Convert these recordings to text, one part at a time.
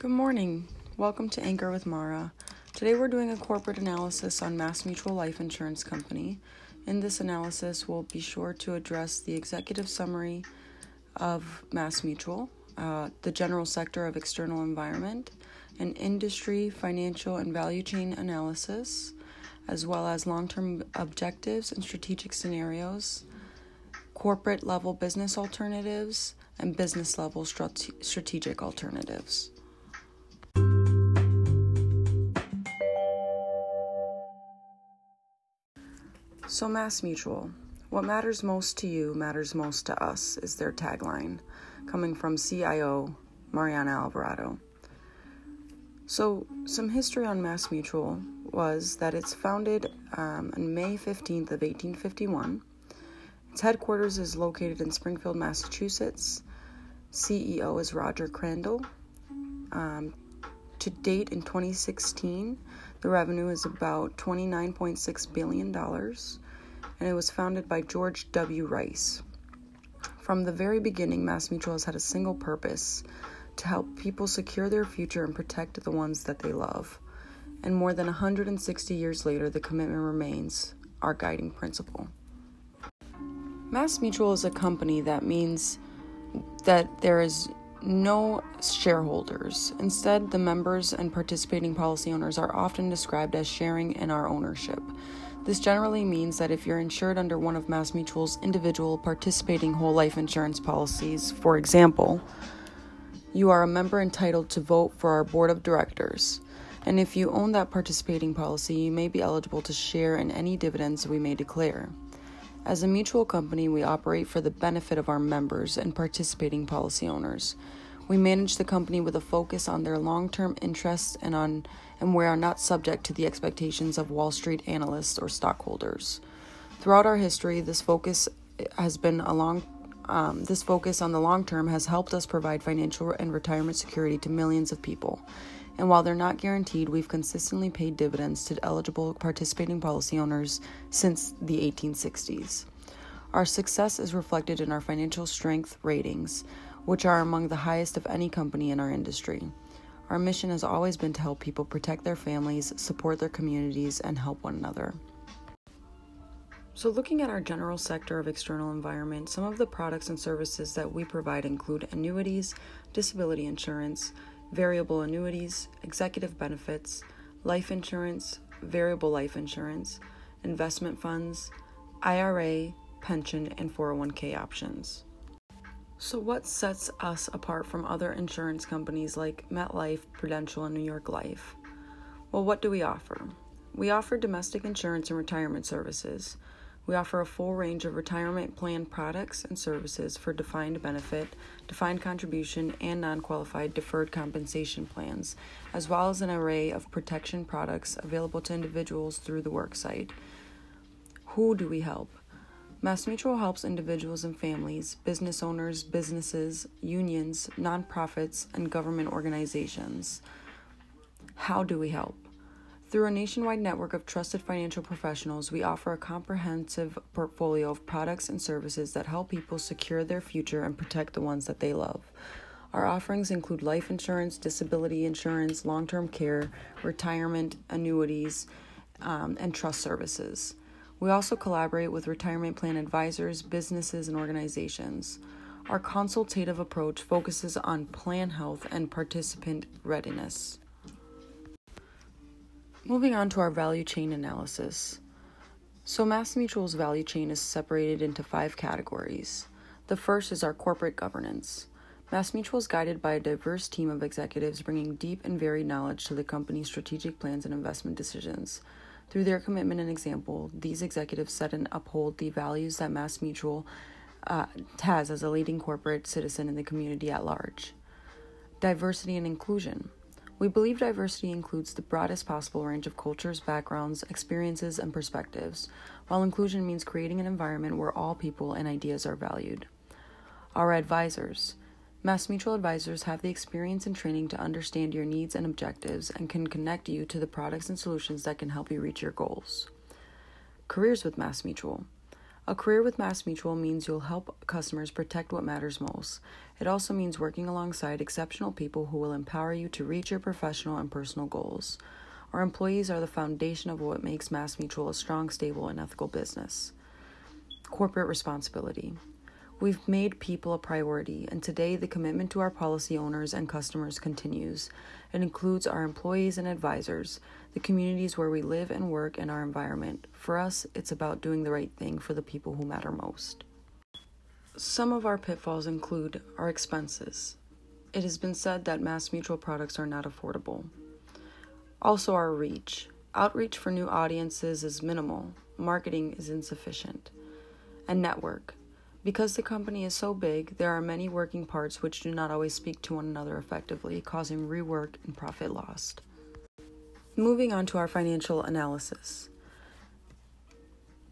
Good morning. Welcome to Anchor with Mara. Today we're doing a corporate analysis on Mass Mutual Life Insurance Company. In this analysis, we'll be sure to address the executive summary of Mass Mutual, uh, the general sector of external environment, an industry, financial, and value chain analysis, as well as long term objectives and strategic scenarios, corporate level business alternatives, and business level strate- strategic alternatives. So, Mass Mutual, what matters most to you matters most to us, is their tagline, coming from CIO Mariana Alvarado. So, some history on Mass Mutual was that it's founded um, on May 15th of 1851. Its headquarters is located in Springfield, Massachusetts. CEO is Roger Crandall. Um, to date in 2016, the revenue is about $29.6 billion, and it was founded by George W. Rice. From the very beginning, Mass Mutual has had a single purpose to help people secure their future and protect the ones that they love. And more than 160 years later, the commitment remains our guiding principle. Mass Mutual is a company that means that there is no shareholders. Instead, the members and participating policy owners are often described as sharing in our ownership. This generally means that if you're insured under one of MassMutual's individual participating whole life insurance policies, for example, you are a member entitled to vote for our board of directors. And if you own that participating policy, you may be eligible to share in any dividends we may declare. As a mutual company, we operate for the benefit of our members and participating policy owners. We manage the company with a focus on their long-term interests and on and we are not subject to the expectations of Wall Street analysts or stockholders. Throughout our history, this focus has been a long um, this focus on the long term has helped us provide financial and retirement security to millions of people. And while they're not guaranteed, we've consistently paid dividends to eligible participating policy owners since the 1860s. Our success is reflected in our financial strength ratings, which are among the highest of any company in our industry. Our mission has always been to help people protect their families, support their communities, and help one another. So, looking at our general sector of external environment, some of the products and services that we provide include annuities, disability insurance, variable annuities, executive benefits, life insurance, variable life insurance, investment funds, IRA, pension, and 401k options. So, what sets us apart from other insurance companies like MetLife, Prudential, and New York Life? Well, what do we offer? We offer domestic insurance and retirement services. We offer a full range of retirement plan products and services for defined benefit, defined contribution, and non qualified deferred compensation plans, as well as an array of protection products available to individuals through the worksite. Who do we help? MassMutual helps individuals and families, business owners, businesses, unions, nonprofits, and government organizations. How do we help? Through a nationwide network of trusted financial professionals, we offer a comprehensive portfolio of products and services that help people secure their future and protect the ones that they love. Our offerings include life insurance, disability insurance, long term care, retirement, annuities, um, and trust services. We also collaborate with retirement plan advisors, businesses, and organizations. Our consultative approach focuses on plan health and participant readiness. Moving on to our value chain analysis. So, MassMutual's value chain is separated into five categories. The first is our corporate governance. MassMutual is guided by a diverse team of executives bringing deep and varied knowledge to the company's strategic plans and investment decisions. Through their commitment and example, these executives set and uphold the values that MassMutual uh, has as a leading corporate citizen in the community at large. Diversity and inclusion. We believe diversity includes the broadest possible range of cultures, backgrounds, experiences, and perspectives, while inclusion means creating an environment where all people and ideas are valued. Our advisors. MassMutual advisors have the experience and training to understand your needs and objectives and can connect you to the products and solutions that can help you reach your goals. Careers with MassMutual. A career with MassMutual means you'll help customers protect what matters most, It also means working alongside exceptional people who will empower you to reach your professional and personal goals. Our employees are the foundation of what makes MassMutual a strong, stable, and ethical business. Corporate responsibility. We've made people a priority, and today the commitment to our policy owners and customers continues. It includes our employees and advisors, the communities where we live and work, and our environment. For us, it's about doing the right thing for the people who matter most. Some of our pitfalls include our expenses. It has been said that mass mutual products are not affordable. Also, our reach. Outreach for new audiences is minimal, marketing is insufficient. And network. Because the company is so big, there are many working parts which do not always speak to one another effectively, causing rework and profit lost. Moving on to our financial analysis.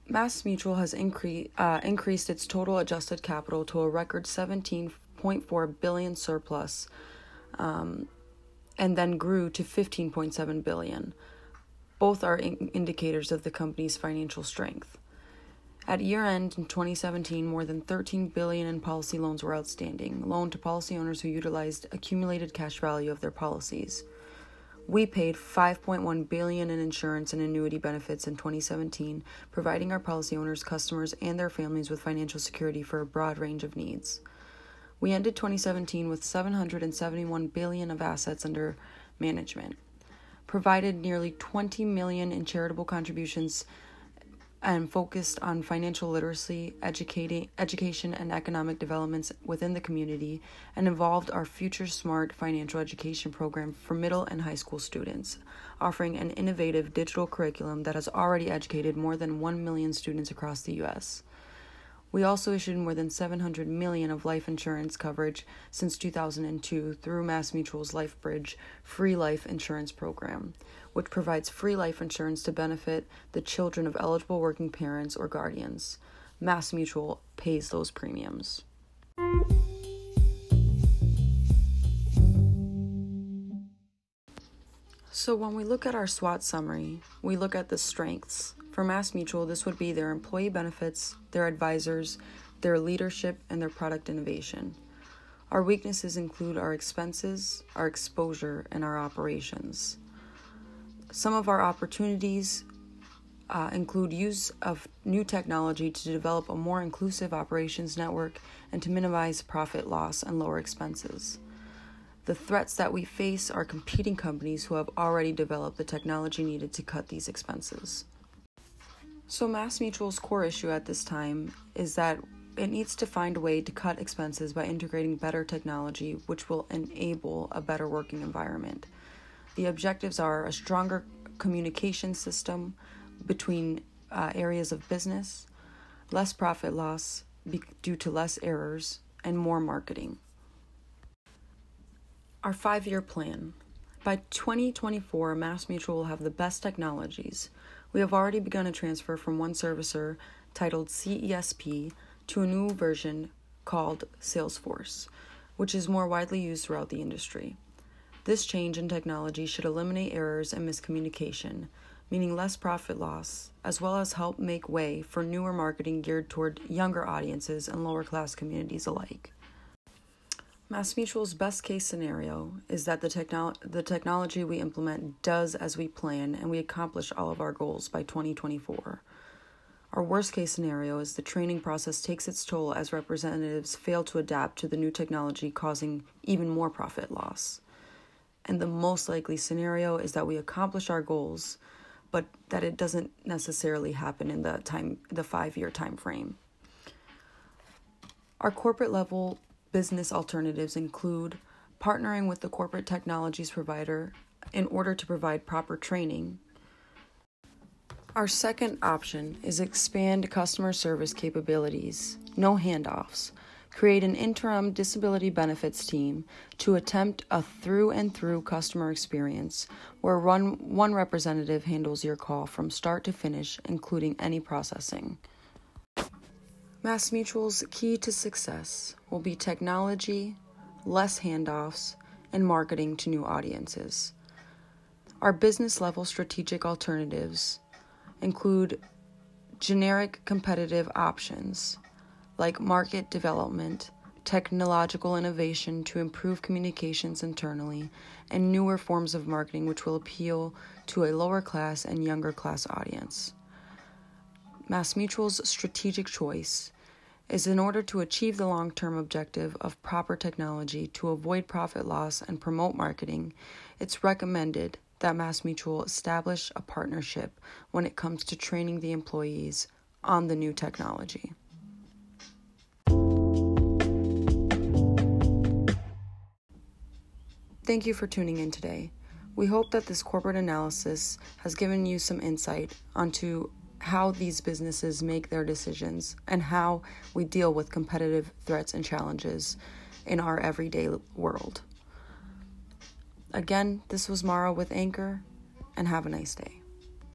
Mass Mutual has incre- uh, increased its total adjusted capital to a record 17.4 billion surplus, um, and then grew to 15.7 billion. Both are in- indicators of the company's financial strength. At year end in 2017, more than 13 billion in policy loans were outstanding, loaned to policy owners who utilized accumulated cash value of their policies. We paid 5.1 billion in insurance and annuity benefits in 2017, providing our policy owners, customers, and their families with financial security for a broad range of needs. We ended 2017 with 771 billion of assets under management, provided nearly 20 million in charitable contributions and focused on financial literacy, educating, education, and economic developments within the community, and involved our Future Smart financial education program for middle and high school students, offering an innovative digital curriculum that has already educated more than 1 million students across the U.S. We also issued more than 700 million of life insurance coverage since 2002 through MassMutual's LifeBridge free life insurance program, which provides free life insurance to benefit the children of eligible working parents or guardians. Mass Mutual pays those premiums. So, when we look at our SWOT summary, we look at the strengths, for Mass Mutual, this would be their employee benefits, their advisors, their leadership, and their product innovation. Our weaknesses include our expenses, our exposure, and our operations. Some of our opportunities uh, include use of new technology to develop a more inclusive operations network and to minimize profit loss and lower expenses. The threats that we face are competing companies who have already developed the technology needed to cut these expenses. So, MassMutual's core issue at this time is that it needs to find a way to cut expenses by integrating better technology, which will enable a better working environment. The objectives are a stronger communication system between uh, areas of business, less profit loss be- due to less errors, and more marketing. Our five year plan. By 2024, MassMutual will have the best technologies we have already begun a transfer from one servicer titled CESP to a new version called Salesforce, which is more widely used throughout the industry. This change in technology should eliminate errors and miscommunication, meaning less profit loss, as well as help make way for newer marketing geared toward younger audiences and lower class communities alike. MassMutual's best case scenario is that the, the technology we implement does as we plan and we accomplish all of our goals by 2024. Our worst case scenario is the training process takes its toll as representatives fail to adapt to the new technology, causing even more profit loss. And the most likely scenario is that we accomplish our goals, but that it doesn't necessarily happen in the time the 5-year time frame. Our corporate level business alternatives include partnering with the corporate technologies provider in order to provide proper training. Our second option is expand customer service capabilities, no handoffs. Create an interim disability benefits team to attempt a through and through customer experience where one, one representative handles your call from start to finish, including any processing. MassMutual's key to success will be technology, less handoffs, and marketing to new audiences. Our business level strategic alternatives include generic competitive options like market development, technological innovation to improve communications internally, and newer forms of marketing which will appeal to a lower class and younger class audience. MassMutual's strategic choice is in order to achieve the long term objective of proper technology to avoid profit loss and promote marketing, it's recommended that MassMutual establish a partnership when it comes to training the employees on the new technology. Thank you for tuning in today. We hope that this corporate analysis has given you some insight onto how these businesses make their decisions and how we deal with competitive threats and challenges in our everyday world. Again, this was Mara with Anchor, and have a nice day.